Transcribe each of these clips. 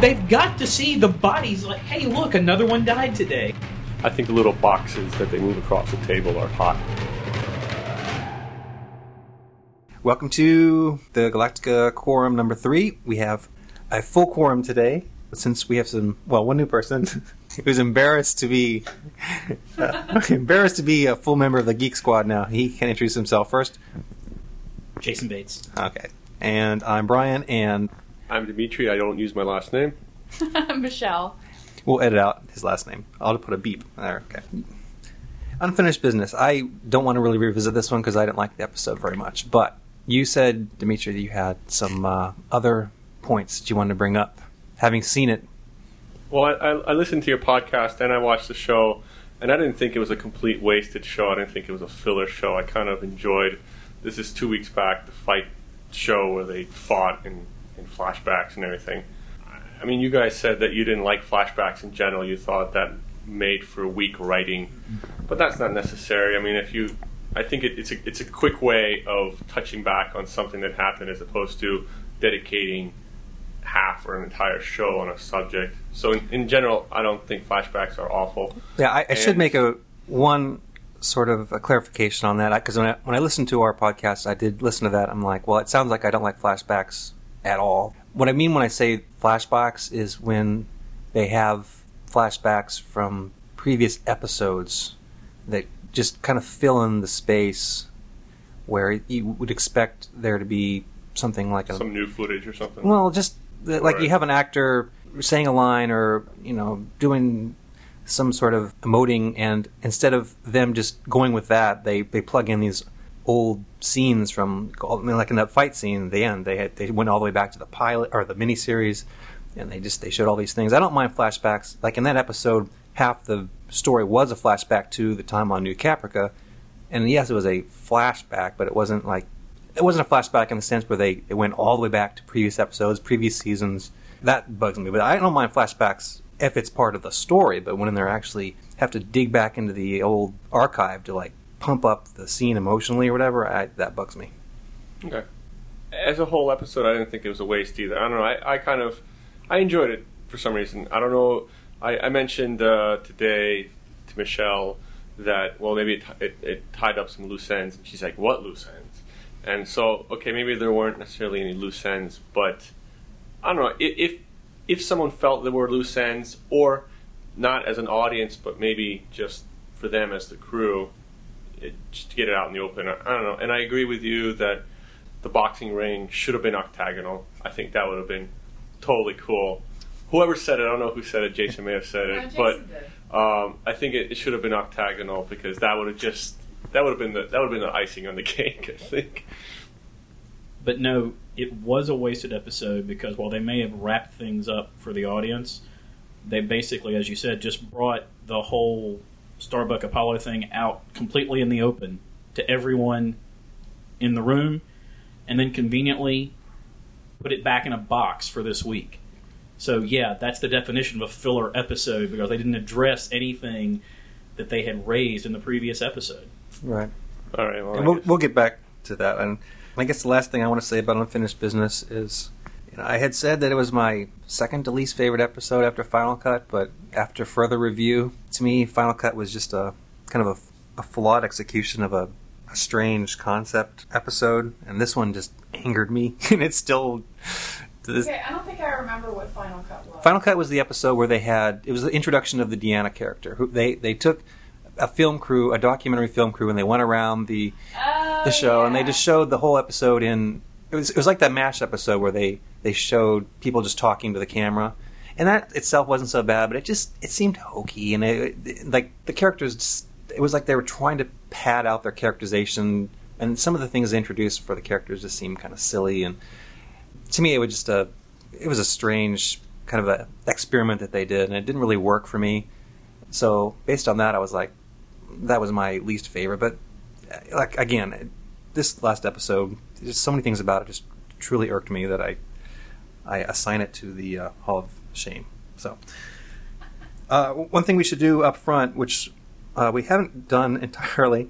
they've got to see the bodies. Like, hey, look, another one died today. I think the little boxes that they move across the table are hot. Welcome to the Galactica Quorum number three. We have a full quorum today since we have some, well, one new person who's embarrassed to be uh, embarrassed to be a full member of the Geek Squad now. He can introduce himself first. Jason Bates. Okay. And I'm Brian, and I'm Dimitri. I don't use my last name. Michelle. we'll edit out his last name. I'll put a beep there. Okay. Unfinished business. I don't want to really revisit this one because I didn't like the episode very much. But you said, Dimitri, that you had some uh, other points that you wanted to bring up, having seen it. Well, I, I, I listened to your podcast and I watched the show, and I didn't think it was a complete wasted show. I didn't think it was a filler show. I kind of enjoyed. This is two weeks back, the fight show where they fought in, in flashbacks and everything. I mean, you guys said that you didn't like flashbacks in general. You thought that made for weak writing, but that's not necessary. I mean, if you, I think it, it's a it's a quick way of touching back on something that happened as opposed to dedicating half or an entire show on a subject. So in, in general, I don't think flashbacks are awful. Yeah, I, I should make a one sort of a clarification on that because when I, when I listened to our podcast, I did listen to that. I'm like, well, it sounds like I don't like flashbacks at all. What I mean when I say flashbacks is when they have flashbacks from previous episodes that just kind of fill in the space where you would expect there to be something like a Some new footage or something. well, just the, like Right. you have an actor saying a line or you know doing some sort of emoting, and instead of them just going with that, they they plug in these old scenes from I mean, like in that fight scene at the end. They had they went all the way back to the pilot or the miniseries, and they just they showed all these things. I don't mind flashbacks. Like in that episode, half the story was a flashback to the time on New Caprica, and yes, it was a flashback, but it wasn't like it wasn't a flashback in the sense where they it went all the way back to previous episodes, previous seasons. That bugs me, but I don't mind flashbacks if it's part of the story. But when they're actually have to dig back into the old archive to like pump up the scene emotionally or whatever, I, that bugs me. Okay. As a whole episode, I didn't think it was a waste either. I don't know. I, I kind of I enjoyed it for some reason. I don't know. I, I mentioned uh, today to Michelle that well maybe it, it, it tied up some loose ends, and she's like, "What loose ends?" And so okay, maybe there weren't necessarily any loose ends, but I don't know if if, if someone felt there were loose ends, or not as an audience, but maybe just for them as the crew, it, just to get it out in the open. I, I don't know. And I agree with you that the boxing ring should have been octagonal. I think that would have been totally cool. Whoever said it, I don't know who said it. Jason may have said it, but um, I think it, it should have been octagonal because that would have just that would have been the that would have been the icing on the cake. I think. But no, it was a wasted episode because while they may have wrapped things up for the audience, they basically, as you said, just brought the whole Starbuck Apollo thing out completely in the open to everyone in the room, and then conveniently put it back in a box for this week. So yeah, that's the definition of a filler episode because they didn't address anything that they had raised in the previous episode. Right. All right. Well, And we'll, we'll get back to that. And I guess the last thing I want to say about Unfinished Business is you know, I had said that it was my second to least favorite episode after Final Cut, but after further review, to me, Final Cut was just a kind of a, a flawed execution of a, a strange concept episode, and this one just angered me, and it's still. Okay, I don't think I remember what Final Cut was. Final Cut was the episode where they had it was the introduction of the D'Anna character. Who they they took a film crew, a documentary film crew, and they went around the Oh, the show, and they just showed the whole episode in. It was it was like that M*A*S*H episode where they they showed people just talking to the camera, and that itself wasn't so bad, but it just it seemed hokey, and it, it- like the characters. Just, it was like they were trying to pad out their characterization, and some of the things they introduced for the characters just seemed kind of silly. And to me, it was just a it was a strange kind of a experiment that they did, and it didn't really work for me. So based on that, I was like, that was my least favorite. But like again, this last episode, there's so many things about it just truly irked me that I I assign it to the uh, Hall of Shame. So uh, one thing we should do up front, which uh, we haven't done entirely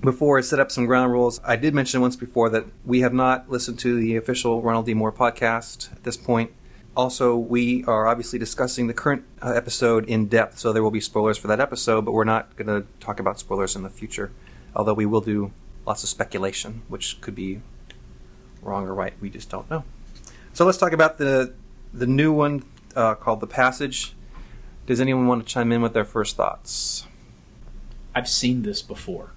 before, is set up some ground rules. I did mention once before that we have not listened to the official Ronald D. Moore podcast at this point. Also, we are obviously discussing the current uh, episode in depth, so there will be spoilers for that episode, but we're not going to talk about spoilers in the future. Although we will do lots of speculation, which could be wrong or right. We just don't know. So let's talk about the the new one uh, called The Passage. Does anyone want to chime in with their first thoughts? I've seen this before.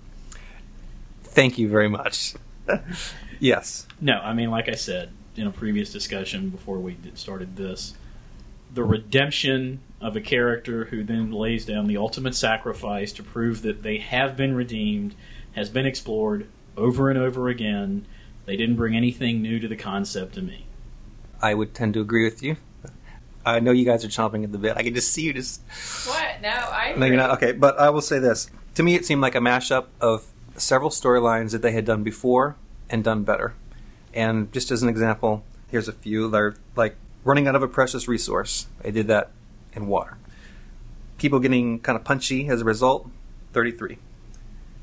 Thank you very much. yes. No, I mean, like I said in a previous discussion before we started this, the redemption of a character who then lays down the ultimate sacrifice to prove that they have been redeemed has been explored over and over again. They didn't bring anything new to the concept to me. I would tend to agree with you. I know you guys are chomping at the bit. I can just see you just. What? No, I. No, you're not. Okay, but I will say this. To me, it seemed like a mashup of several storylines that they had done before and done better. And just as an example, here's a few. They're like running out of a precious resource. They did that in water. People getting kind of punchy as a result, 33.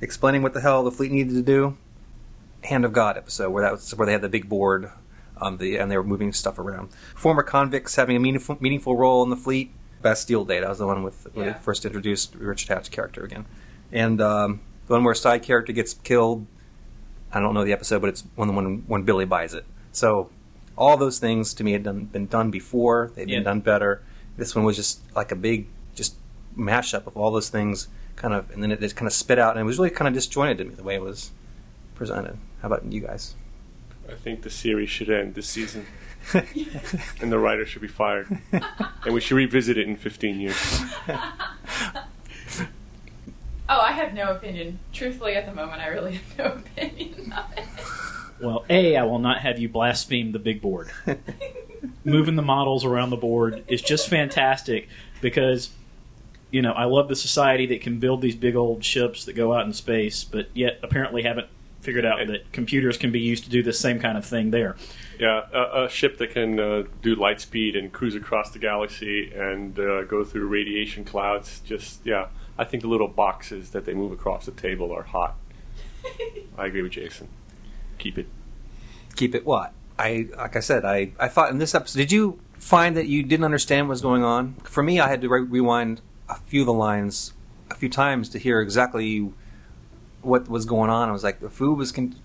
Explaining what the hell the fleet needed to do, Hand of God episode, where that was where they had the big board on the and they were moving stuff around. Former convicts having a meaningful, meaningful role in the fleet. Bastille Day, that was the one with when Yeah. they first introduced Richard Hatch character again, and um, the one where a side character gets killed. I don't know the episode, but it's when when when Billy buys it. So all those things to me had done, been done before. They've Yeah. been done better. This one was just like a big just mashup of all those things, kind of, and then it just kind of spit out, and it was really kind of disjointed to me the way it was presented. How about you guys? I think the series should end this season, and the writer should be fired, and we should revisit it in 15 years. Oh, I have no opinion. Truthfully, at the moment, I really have no opinion of it. Well, A, I will not have you blaspheme the big board. Moving the models around the board is just fantastic because, you know, I love the society that can build these big old ships that go out in space, but yet apparently haven't figured out that computers can be used to do the same kind of thing there. Yeah, a, a ship that can uh, do light speed and cruise across the galaxy and uh, go through radiation clouds. Just yeah, I think the little boxes that they move across the table are hot. I agree with Jason. Keep it. Keep it what? I like I said, I, I thought in this episode. Did you find that you didn't understand what was going on? For me, I had to re- rewind a few of the lines a few times to hear exactly what was going on. I was like, the food was con-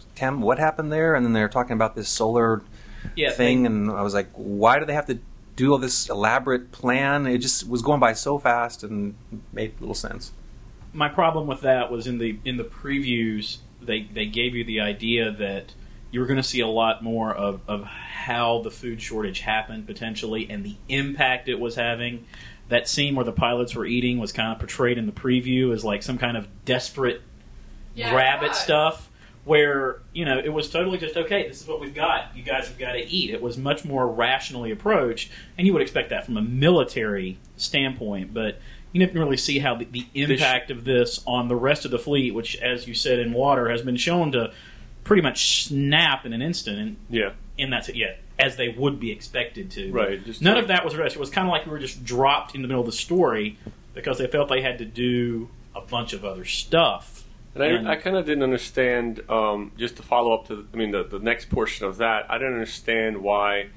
what happened there, and then they were talking about this solar Yeah, thing, and I was like, why do they have to do all this elaborate plan? It just was going by so fast and made little sense. my problem with that was in the in the previews they they gave you the idea that you were going to see a lot more of, of how the food shortage happened potentially and the impact it was having. That scene where the pilots were eating was kind of portrayed in the preview as like some kind of desperate Yeah, grab it stuff where you know it was totally just okay this is what we've got. You guys have got to eat. It was much more rationally approached and you would expect that from a military standpoint but you didn't really see how the, the impact of this on the rest of the fleet which as you said in water has been shown to pretty much snap in an instant and Yeah, in that yeah as they would be expected to Right, just none like- of that was rushed. it was kind of like we were just dropped in the middle of the story because they felt they had to do a bunch of other stuff and And- I, I kind of didn't understand. Um, just to follow up to, I mean, the, the next portion of that, I didn't understand why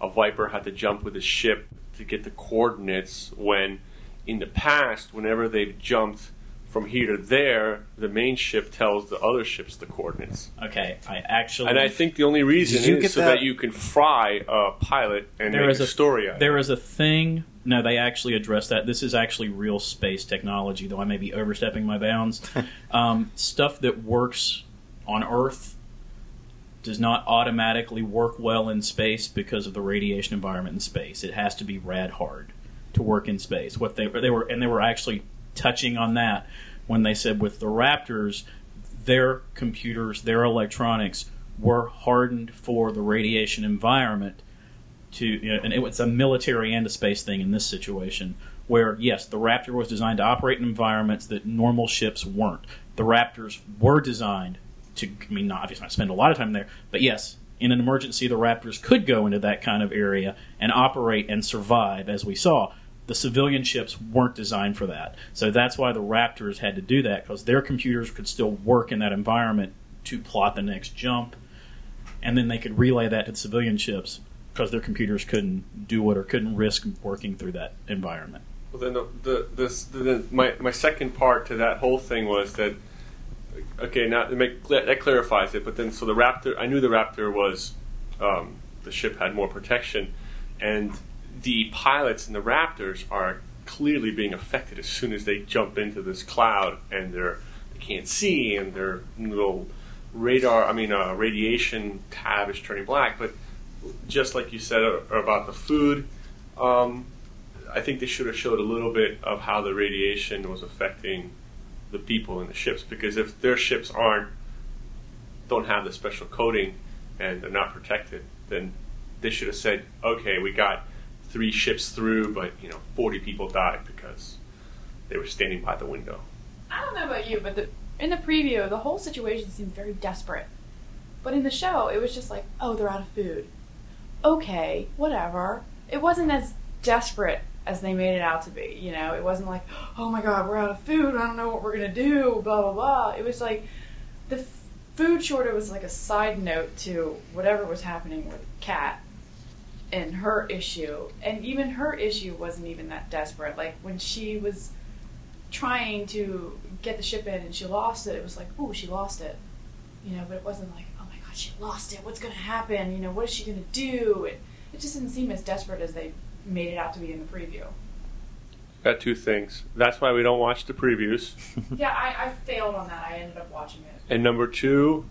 a Viper had to jump with his ship to get the coordinates when, in the past, whenever they've jumped from here to there, the main ship tells the other ships the coordinates. okay i actually And I think the only reason Did you is get so that- that you can fry a pilot and There make is a, a story out. of it. There is a thing. No, they actually address that. This is actually real space technology, though I may be overstepping my bounds. um, stuff that works on Earth does not automatically work well in space because of the radiation environment in space. It has to be rad hard to work in space. What they they were and they were actually touching on that when they said with the Raptors, their computers, their electronics were hardened for the radiation environment to you know, and it was a military and a space thing in this situation where yes the raptor was designed to operate in environments that normal ships weren't. The raptors were designed to i mean obviously not spend a lot of time there but yes in an emergency the raptors could go into that kind of area and operate and survive as we saw the civilian ships weren't designed for that so that's why the raptors had to do that because their computers could still work in that environment to plot the next jump and then they could relay that to the civilian ships. because their computers couldn't do it or couldn't risk working through that environment. Well, then the, the this the, my my second part to that whole thing was that okay, now make that clarifies it. But then so the Raptor, I knew the Raptor was um, the ship had more protection, and the pilots and the Raptors are clearly being affected as soon as they jump into this cloud and they're they can't see and their little radar, I mean, uh, radiation tab is turning black. But just like you said uh, about the food. Um, I think they should have showed a little bit of how the radiation was affecting the people in the ships because if their ships aren't don't have the special coating and they're not protected, then they should have said, okay, we got three ships through, but you know, 40 people died because they were standing by the window. I don't know about you, but the, in the preview, the whole situation seemed very desperate. But in the show, it was just like, oh, they're out of food. Okay, whatever. It wasn't as desperate as they made it out to be. You know, it wasn't like, oh my god, we're out of food. I don't know what we're gonna do. Blah blah blah. It was like the f- food shortage was like a side note to whatever was happening with Kat and her issue. And even her issue wasn't even that desperate. Like when she was trying to get the ship in and she lost it, it was like, oh, she lost it. You know, but it wasn't like, oh my god, she lost it. What's gonna happen? You know, what is she gonna do? It, it just didn't seem as desperate as they made it out to be in the preview. Got two things. That's why we don't watch the previews. yeah, I, I failed on that. I ended up watching it. And number two,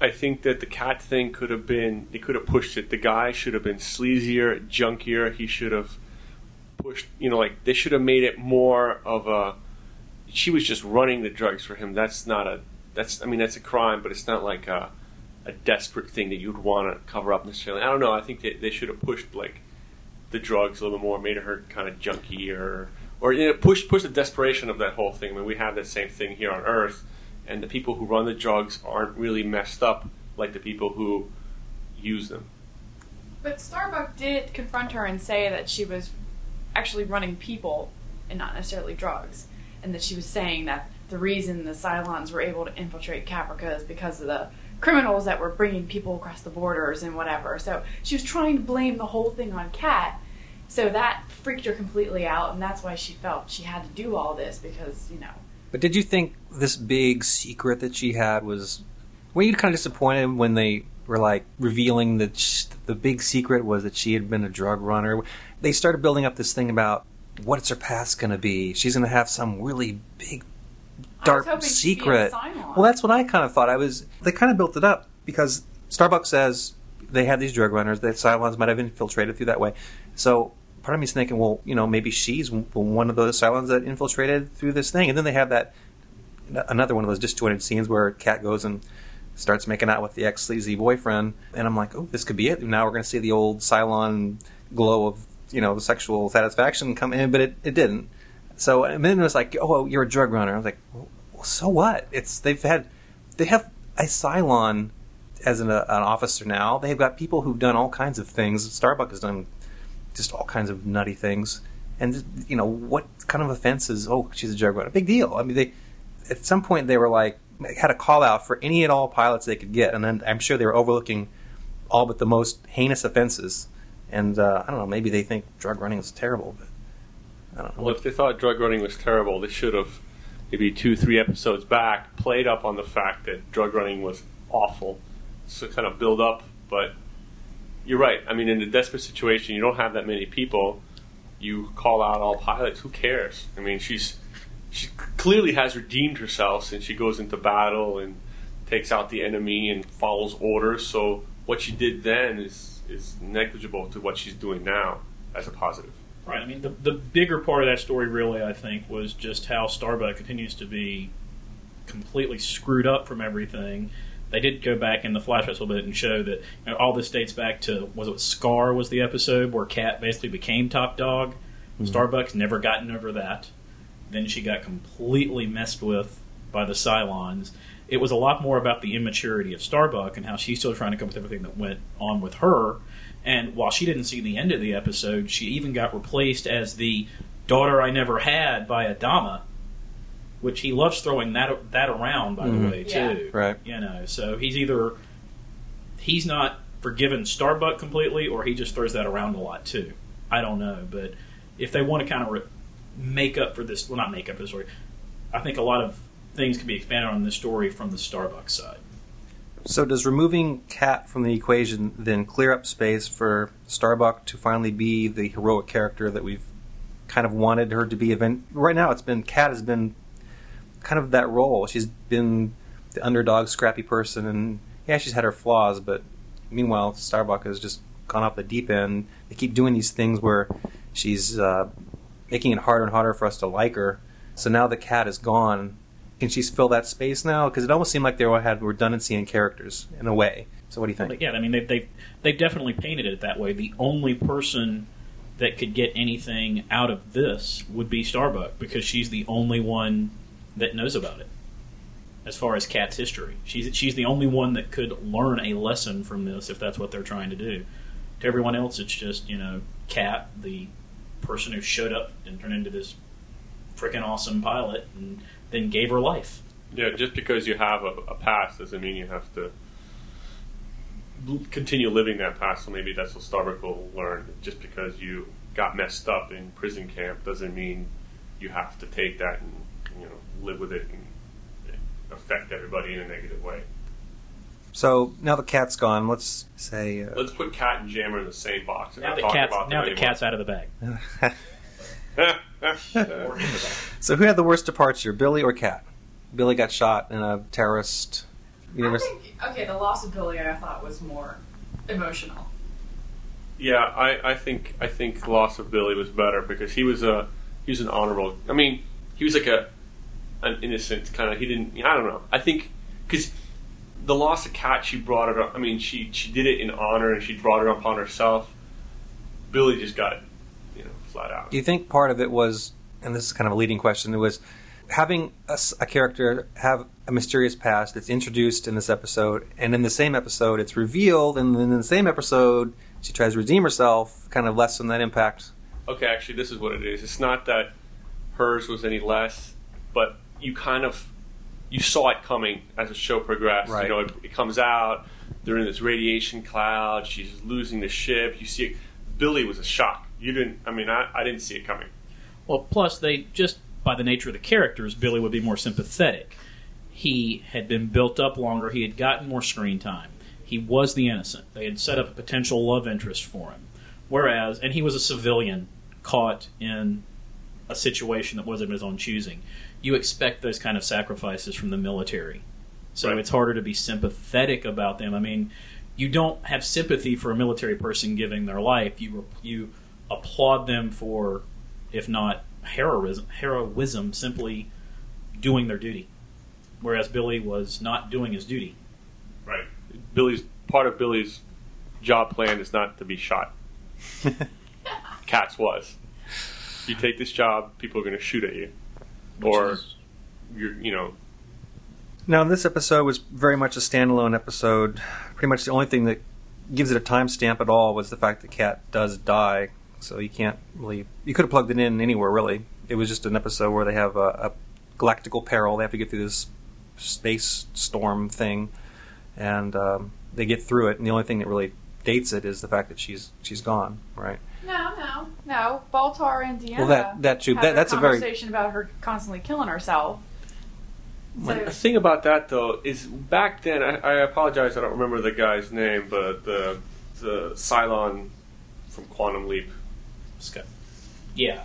I think that the Kat thing could have been, they could have pushed it. The guy should have been sleazier, junkier. He should have pushed, you know, like, they should have made it more of a, she was just running the drugs for him. That's not a, that's, I mean, that's a crime, but it's not like a, a desperate thing that you'd want to cover up necessarily. I don't know. I think that they should have pushed, like, the drugs a little bit more, made her kind of junkier, or you know, push push the desperation of that whole thing. I mean, we have that same thing here on Earth, and the people who run the drugs aren't really messed up like the people who use them. But Starbuck did confront her and say that she was actually running people and not necessarily drugs, and that she was saying that the reason the Cylons were able to infiltrate Caprica is because of the criminals that were bringing people across the borders and whatever. So she was trying to blame the whole thing on Kat. So that freaked her completely out, and that's why she felt she had to do all this because, you know. But did you think this big secret that she had was. Were you kind of disappointed when they were like revealing that sh- the big secret was that she had been a drug runner? They started building up this thing about what's her past going to be. She's going to have some really big dark secret. Well, that's what I kind of thought. I was they kind of built it up because Starbucks says they had these drug runners. That Cylons might have infiltrated through that way. So part of me is thinking, well, you know, maybe she's one of those Cylons that infiltrated through this thing. And then they have that another one of those disjointed scenes where Kat goes and starts making out with the ex sleazy boyfriend, and I'm like, oh, this could be it. Now we're going to see the old Cylon glow of you know sexual satisfaction come in, but it, it didn't. So and then it was like, oh, you're a drug runner. I was like, well, so what? It's they've had they have a Cylon as an, uh, an officer now. They've got people who've done all kinds of things. Starbuck has done just all kinds of nutty things. And you know what kind of offenses? Oh, she's a drug runner. Big deal. I mean, they at some point they were like had a call out for any and all pilots they could get, and then I'm sure they were overlooking all but the most heinous offenses. And uh, I don't know, maybe they think drug running is terrible, but I don't know. Well, if they thought drug running was terrible, they should have maybe two, three episodes back, played up on the fact that drug running was awful, so kind of build up. But you're right. I mean, in a desperate situation, you don't have that many people. You call out all pilots. Who cares? I mean, she's she clearly has redeemed herself since she goes into battle and takes out the enemy and follows orders. So what she did then is is negligible to what she's doing now as a positive. Right. I mean, the, the bigger part of that story, really, I think, was just how Starbuck continues to be completely screwed up from everything. They did go back in the flashbacks a little bit and show that you know, all this dates back to was it Scar was the episode where Kat basically became top dog. Mm-hmm. Starbuck's never gotten over that. Then she got completely messed with by the Cylons. It was a lot more about the immaturity of Starbuck and how she's still trying to cope with everything that went on with her and while she didn't see the end of the episode, she even got replaced as the daughter I never had by Adama, which he loves throwing that that around, by Mhm. the way, too. Right. You know, so he's either he's not forgiven Starbuck completely, or he just throws that around a lot too. I don't know, but if they want to kind of re- make up for this, well, not make up for the story, I think a lot of things can be expanded on this story from the Starbuck side. So does removing Kat from the equation then clear up space for Starbuck to finally be the heroic character that we've kind of wanted her to be? Event right now, it's been Kat has been kind of that role. She's been the underdog, scrappy person, and yeah, she's had her flaws, but meanwhile, Starbuck has just gone off the deep end. They keep doing these things where she's uh, making it harder and harder for us to like her. So now the Kat is gone. Can she fill that space now? Because it almost seemed like they all had redundancy in characters in a way. So what do you think? Yeah, I mean they've, they've they've definitely painted it that way. The only person that could get anything out of this would be Starbuck because she's the only one that knows about it. As far as Kat's history, she's she's the only one that could learn a lesson from this if that's what they're trying to do. To everyone else, it's just you know Kat, the person who showed up and turned into this freaking awesome pilot, and then gave her life. Yeah, just because you have a, a past doesn't mean you have to continue living that past. So maybe that's what Starbuck will learn. Just because you got messed up in prison camp doesn't mean you have to take that and live with it and affect everybody in a negative way. So now the cat's gone. Let's say. Uh, Let's put Kat and Jammer in the same box. and Now the talk cat's about now them the cat's out of the bag. anymore. Or in the bag. so who had the worst departure, Billy or Kat? Billy got shot in a terrorist. I think, okay, the loss of Billy I thought was more emotional. Yeah, I, I think I think loss of Billy was better because he was a he was an honorable. I mean, he was like a an innocent kind of. He didn't. I don't know. I think because the loss of Kat, she brought it up. I mean, she she did it in honor and she brought it upon herself. Billy just got you know flat out. Do you think part of it was, and this is kind of a leading question, it was having a character have a mysterious past that's introduced in this episode, and in the same episode it's revealed, and then in the same episode she tries to redeem herself, kind of lessen that impact. Okay, actually, this is what it is. It's not that hers was any less, but you kind of you saw it coming as the show progressed. Right. You know, it, it comes out. They're in this radiation cloud. She's losing the ship. You see, it. Billy was a shock. You didn't. I mean, I, I didn't see it coming. Well, plus they just by the nature of the characters, Billy would be more sympathetic. He had been built up longer. He had gotten more screen time. He was the innocent. They had set up a potential love interest for him. Whereas, and he was a civilian caught in a situation that wasn't of his own choosing. You expect those kind of sacrifices from the military. So Right. it's harder to be sympathetic about them. I mean, you don't have sympathy for a military person giving their life. You you applaud them for, if not heroism, heroism, simply doing their duty. Whereas Billy was not doing his duty. Right. Billy's part of Billy's job plan is not to be shot. Kat's was. You take this job, people are going to shoot at you, which or you're you know Now, this episode was very much a standalone episode. Pretty much the only thing that gives it a timestamp at all was the fact that Kat does die. So you can't really. You could have plugged it in anywhere, really. It was just an episode where they have a, a galactical peril. They have to get through this space storm thing, and um, they get through it. And the only thing that really dates it is the fact that she's she's gone, right? No, no, no. Baltar and D'Anna. Well, that- that too. That- that's a very- conversation about her constantly killing herself. So, The thing about that though is back then I, I apologize I don't remember the guy's name but the the Cylon from Quantum Leap Scott. Yeah.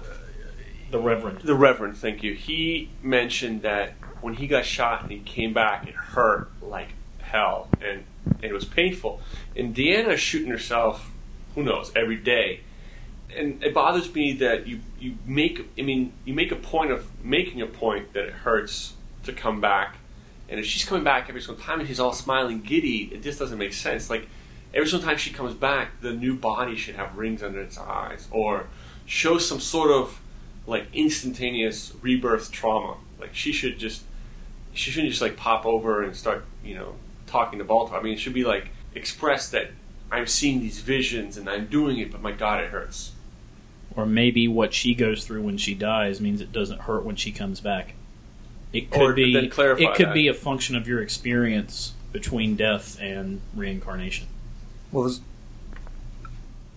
The Reverend. the Reverend thank you he mentioned that when he got shot and he came back it hurt like hell and, and it was painful and D'Anna shooting herself who knows every day and it bothers me that you you make I mean you make a point of making a point that it hurts to come back, and if she's coming back every single time and she's all smiling giddy, it just doesn't make sense. Like every single time she comes back, the new body should have rings under its eyes or show some sort of like instantaneous rebirth trauma. Like she should just she shouldn't just like pop over and start you know talking to Baltar. I mean, it should be like express that I'm seeing these visions and I'm doing it, but my God, it hurts. Or maybe what she goes through when she dies means it doesn't hurt when she comes back. It could Or be then clarify it could that. be a function of your experience between death and reincarnation. Well, there's,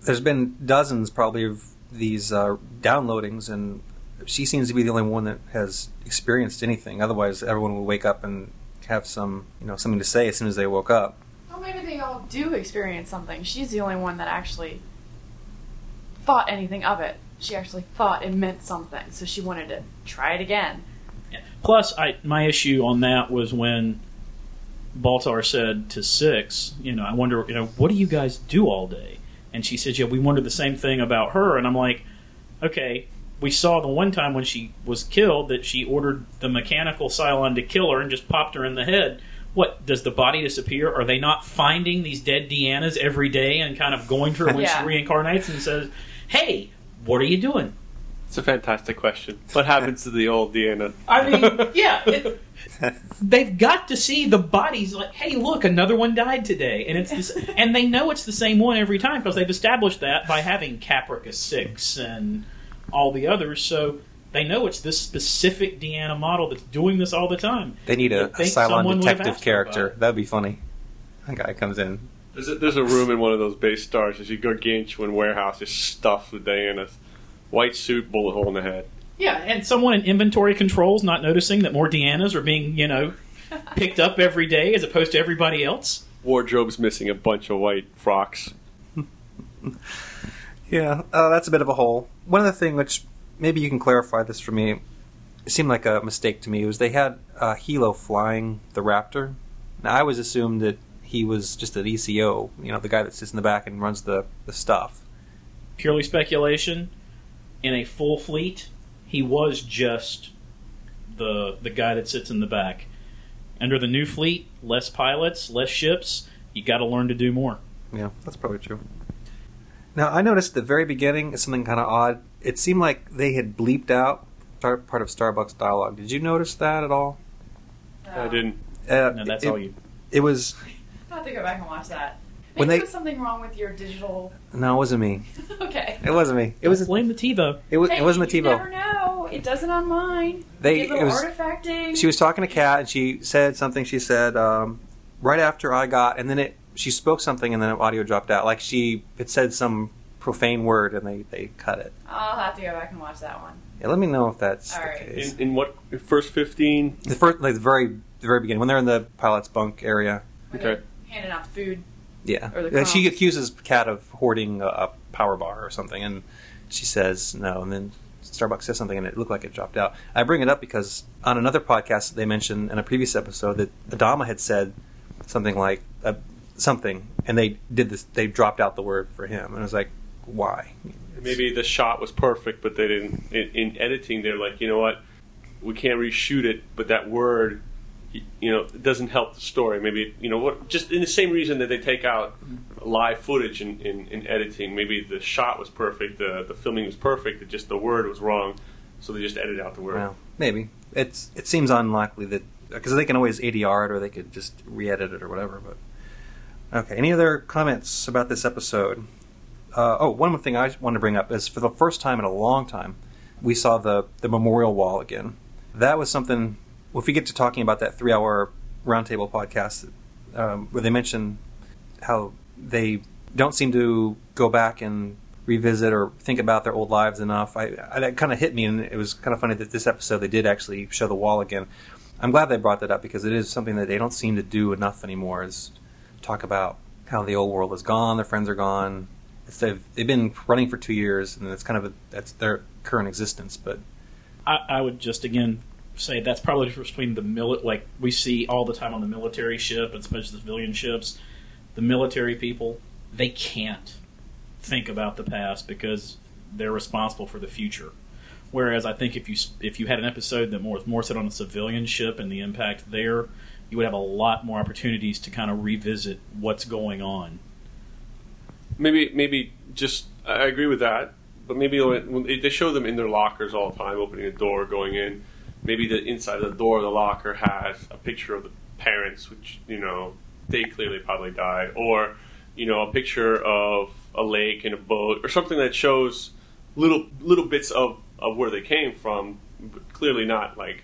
there's been dozens probably of these uh, downloadings, and she seems to be the only one that has experienced anything. Otherwise, everyone would wake up and have some, you know, something to say as soon as they woke up. Well, maybe they all do experience something. She's the only one that actually thought anything of it. She actually thought it meant something, so she wanted to try it again. Plus, I my issue on that was when Baltar said to Six, you know, I wonder, you know, what do you guys do all day? And she said, yeah, we wondered the same thing about her. And I'm like, okay, we saw the one time when she was killed that she ordered the mechanical Cylon to kill her and just popped her in the head. What does the body disappear? Are they not finding these dead D'Annas every day and kind of going to her when Yeah. she reincarnates and says, "Hey, what are you doing?" It's a fantastic question. What happens to the old D'Anna? I mean, yeah, it, they've got to see the bodies. Like, hey, look, another one died today, and it's this, and they know it's the same one every time because they've established that by having Caprica Six and all the others. So they know it's this specific D'Anna model that's doing this all the time. They need a, a Cylon detective asked her about character. That'd be funny. That guy comes in. There's a, there's a room in one of those base stars. There's a gargantuan warehouse just stuffed with D'Annas. White suit, bullet hole in the head. Yeah, and someone in inventory controls not noticing that more D'Annas are being, you know, picked up every day as opposed to everybody else. Wardrobe's missing a bunch of white frocks. Yeah, uh, that's a bit of a hole. One other thing, which maybe you can clarify this for me, it seemed like a mistake to me, was they had uh, Helo flying the Raptor. Now, I always assumed that he was just an ECO, you know, the guy that sits in the back and runs the, the stuff. purely speculation. In a full fleet, he was just the the guy that sits in the back. Under the new fleet, less pilots, less ships. You got to learn to do more. Yeah, that's probably true. Now, I noticed at the very beginning it's something kind of odd. It seemed like they had bleeped out part of Starbuck's dialogue. Did you notice that at all? I didn't. Uh, No, that's it, all you. It was I'll have to go back and watch that. When they- there was something wrong with your digital. no, it wasn't me. okay. It wasn't me. It was blame the TiVo. it was Hey, it wasn't the you TiVo. never know. It doesn't on mine. They- Get it little was- artifacting. she was talking to Kat and she said something. She said um, right after I got, and then it she spoke something, and then audio dropped out. Like she it said some profane word, and they they cut it. I'll have to go back and watch that one. Yeah, let me know if that's All the right. case. In, in what first fifteen? the first, like the very the very beginning when they're in the pilot's bunk area. When Okay. handing out the food. Yeah, Or the Uh, she accuses Kat of hoarding a, a power bar or something, and she says no, and then Starbucks says something, and it looked like it dropped out. I bring it up because on another podcast they mentioned in a previous episode that Adama had said something like uh, something, and they did this. They dropped out the word for him, and I was like, why? Maybe the shot was perfect, but they didn't. In, in editing, they're like, you know what? We can't reshoot it, but that word, you know, it doesn't help the story. Maybe you know what? Just in the same reason that they take out live footage in, in, in editing. Maybe the shot was perfect, the the filming was perfect, it just the word was wrong, so they just edit out the word. Well, maybe it's it seems unlikely that because they can always ADR it or they could just re-edit it or whatever. But okay, any other comments about this episode? Uh, oh, one more thing I want to bring up is for the first time in a long time, we saw the the memorial wall again. That was something. If we get to talking about that three-hour roundtable podcast um, where they mention how they don't seem to go back and revisit or think about their old lives enough. I, I that kind of hit me, and it was kind of funny that this episode they did actually show the wall again. I'm glad they brought that up because it is something that they don't seem to do enough anymore. Is talk about how the old world is gone, their friends are gone. It's, they've they've been running for two years, and it's kind of a, that's their current existence. But I, I would just again say that's probably the difference between the mili- like we see all the time on the military ship, and especially the civilian ships. The military people they can't think about the past because they're responsible for the future. Whereas I think if you if you had an episode that more more set on a civilian ship and the impact there, you would have a lot more opportunities to kind of revisit what's going on. Maybe maybe just I agree with that, but maybe they show them in their lockers all the time, opening a door, going in. Maybe the inside of the door of the locker has a picture of the parents, which you know they clearly probably died, or you know a picture of a lake and a boat, or something that shows little little bits of of where they came from, but clearly not like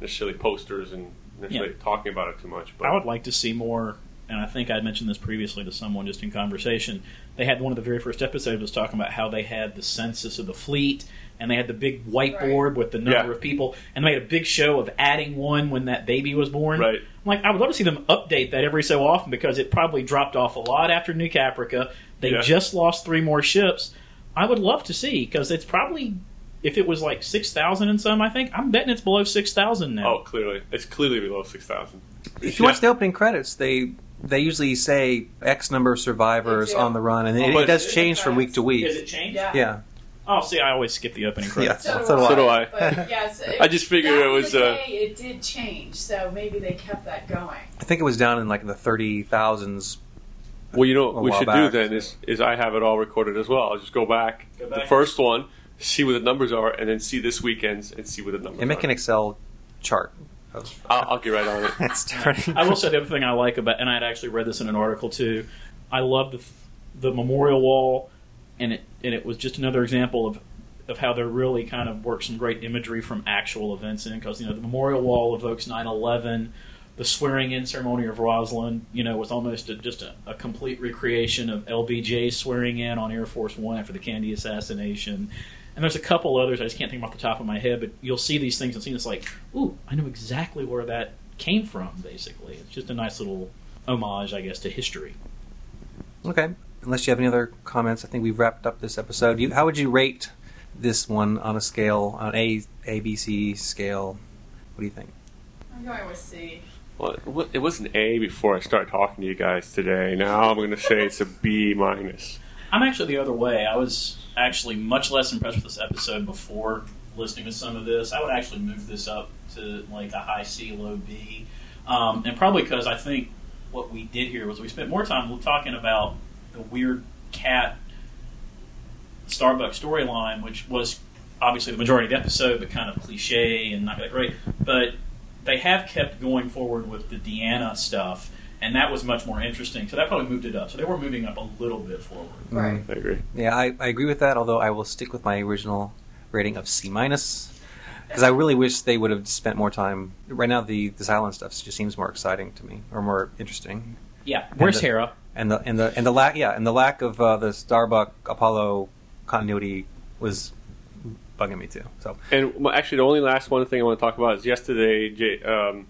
necessarily posters and necessarily Yeah. talking about it too much. But I would like to see more and I think I mentioned this previously to someone just in conversation. They had one of the very first episodes was talking about how they had the census of the fleet, and they had the big whiteboard with the number Yeah. of people, and they made a big show of adding one when that baby was born. Right. I'm like, I would love to see them update that every so often because it probably dropped off a lot after New Caprica. They Yeah. just lost three more ships. I would love to see because it's probably if it was like six thousand and some, I think I'm betting it's below six thousand now. Oh, clearly, it's clearly below six thousand. If you watch the opening credits, they they usually say X number of survivors They on the run, and it, Oh, it does change from week to week. Does it change? Yeah. Yeah, Oh, see, I always skip the opening credits. Yeah. So, So do do, I. So do I. But yes, it, I just figured it was, The uh, it did change, so maybe they kept that going. I think it was down in like the thirty thousands. Well, you know what we should back. do then is is I have it all recorded as well. I'll just go back, Go the first one, see what the numbers are, and then see this weekend's and see what the numbers are. And make are. an Excel chart. Of I'll, I'll get right on it. it's starting. I will say the other thing I like about, and I had actually read this in an article too. I love the the memorial wall, and it and it was just another example of of how they're really kind of worked some great imagery from actual events in because you know the memorial wall evokes 9/11. The swearing in ceremony of Roslin, you know, was almost a, just a, a complete recreation of LBJ swearing in on Air Force One after the Kennedy assassination. And there's a couple others I just can't think off the top of my head, but you'll see these things and see it's like, ooh, I know exactly where that came from. Basically, it's just a nice little homage, I guess, to history. Okay. Unless you have any other comments, I think we've wrapped up this episode. You, how would you rate this one on a scale, on a A B C scale? What do you think? I'm going with C. Well, it was an A before I started talking to you guys today. Now I'm going to say it's a B minus. I'm actually the other way. I was actually much less impressed with this episode before listening to some of this. I would actually move this up to like a high C, low B, um, and probably because I think what we did here was we spent more time talking about the weird Kat Starbucks storyline, which was obviously the majority of the episode, but kind of cliche and not that great. But they have kept going forward with the D'Anna stuff, and that was much more interesting. So that probably moved it up. So they were moving up a little bit forward. Right. I agree. Yeah, I, I agree with that. Although I will stick with my original rating of C minus because I really wish they would have spent more time. Right now, the the Cylon stuff just seems more exciting to me or more interesting. Yeah, where's And the- Hera? And the and the and the lack yeah and the lack of uh, the Starbuck Apollo continuity was bugging me too. So And actually, the only last one thing I want to talk about is yesterday, Jay, um,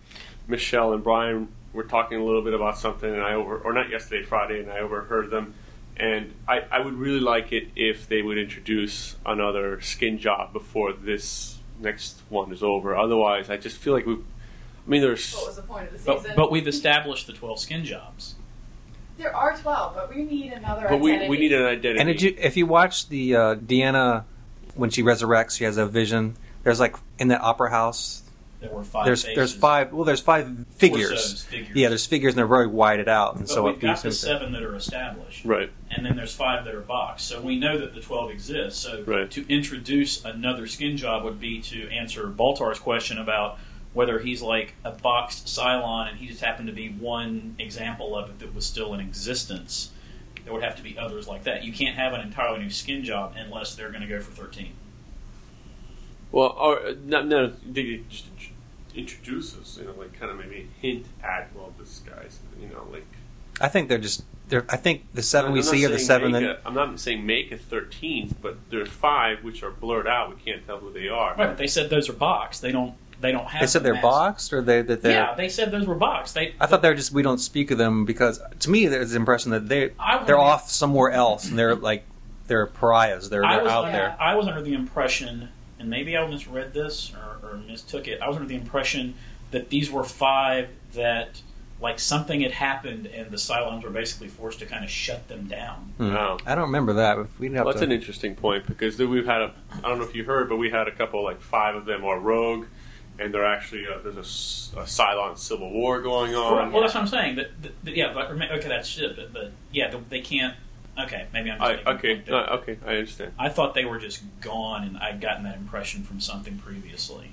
Michelle and Brian were talking a little bit about something, and I over or not yesterday, Friday, and I overheard them. And I, I would really like it if they would introduce another skin job before this next one is over. Otherwise, I just feel like we. I mean, there's What was the point of the But, season? but we've established the 12 skin jobs. there are 12, but we need another but we, identity. we need an identity. and did you, if you watch the uh, D'Anna when she resurrects, she has a vision. There's like in that opera house. There were five There's faces. there's five. Well, there's five figures. Figures. Yeah, there's figures and they're very whited out, and But so we've it got the him seven that are established. right. And then there's five that are boxed. So we know that the 12 exist. So Right. to introduce another skin job would be to answer Baltar's question about whether he's like a boxed Cylon and he just happened to be one example of it that was still in existence. There would have to be others like that. You can't have an entirely new skin job unless they're going to go for 13. Well, or uh, no, no, they just introduce us, you know, like kind of maybe hint at well, this guy's, you know, like I think they're just. They're, I think the seven I'm we see are the seven make that. a- I'm not saying make a thirteenth, but there's five which are blurred out. We can't tell who they are. Right, but they said those are boxed. They don't. They don't have. They said they're mask. boxed, or they that they're. Yeah, they said those were boxed. They. I thought they were just we don't speak of them because to me there's the impression that they I they're wondered- off somewhere else and they're like they're pariahs. They're, they're out under, there. I was under the impression, and maybe I misread this or, or mistook it. I was under the impression that these were five that, like, something had happened and the Cylons were basically forced to kind of shut them down. Hmm. Wow. I don't remember that. But we'd have Well, that's to. an interesting point because we've had a. I don't know if you heard, but we had a couple like five of them are rogue, and they're actually uh, there's a Cylon civil war going on. well, that's what I'm saying. That, that, that- yeah, but, okay, that's shit. But, but yeah, they, they can't. Okay, maybe I'm. Just I, okay, no, okay, I understand. I thought they were just gone, and I'd gotten that impression from something previously.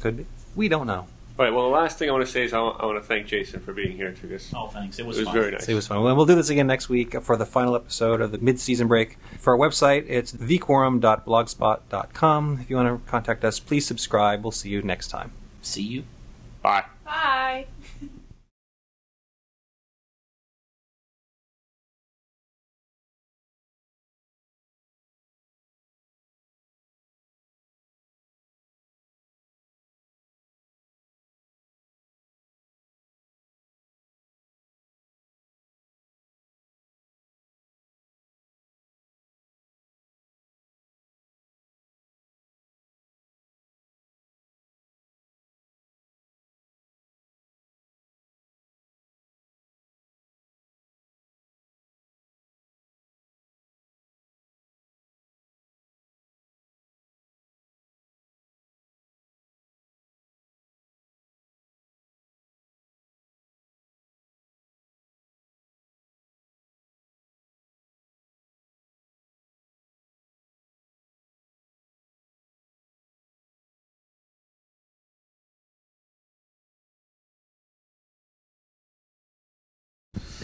Could be. We don't know. All right. Well, the last thing I want to say is I want, I want to thank Jason for being here because Oh, thanks. It it was, was fun. very nice. It was fun. Well, we'll do this again next week for the final episode of the mid-season break. For our website, it's thequorum.blogspot.com. If you want to contact us, please subscribe. We'll see you next time. See you. Bye. Bye.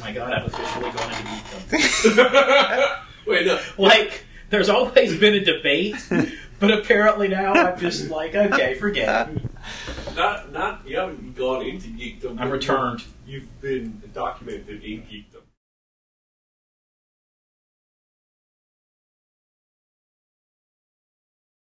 My God, I've officially gone into geekdom. Wait, no. like, there's always been a debate, but apparently now I'm just like, okay, forget it. Not, not, you haven't gone into geekdom. I'm returned. You've been documented in geekdom.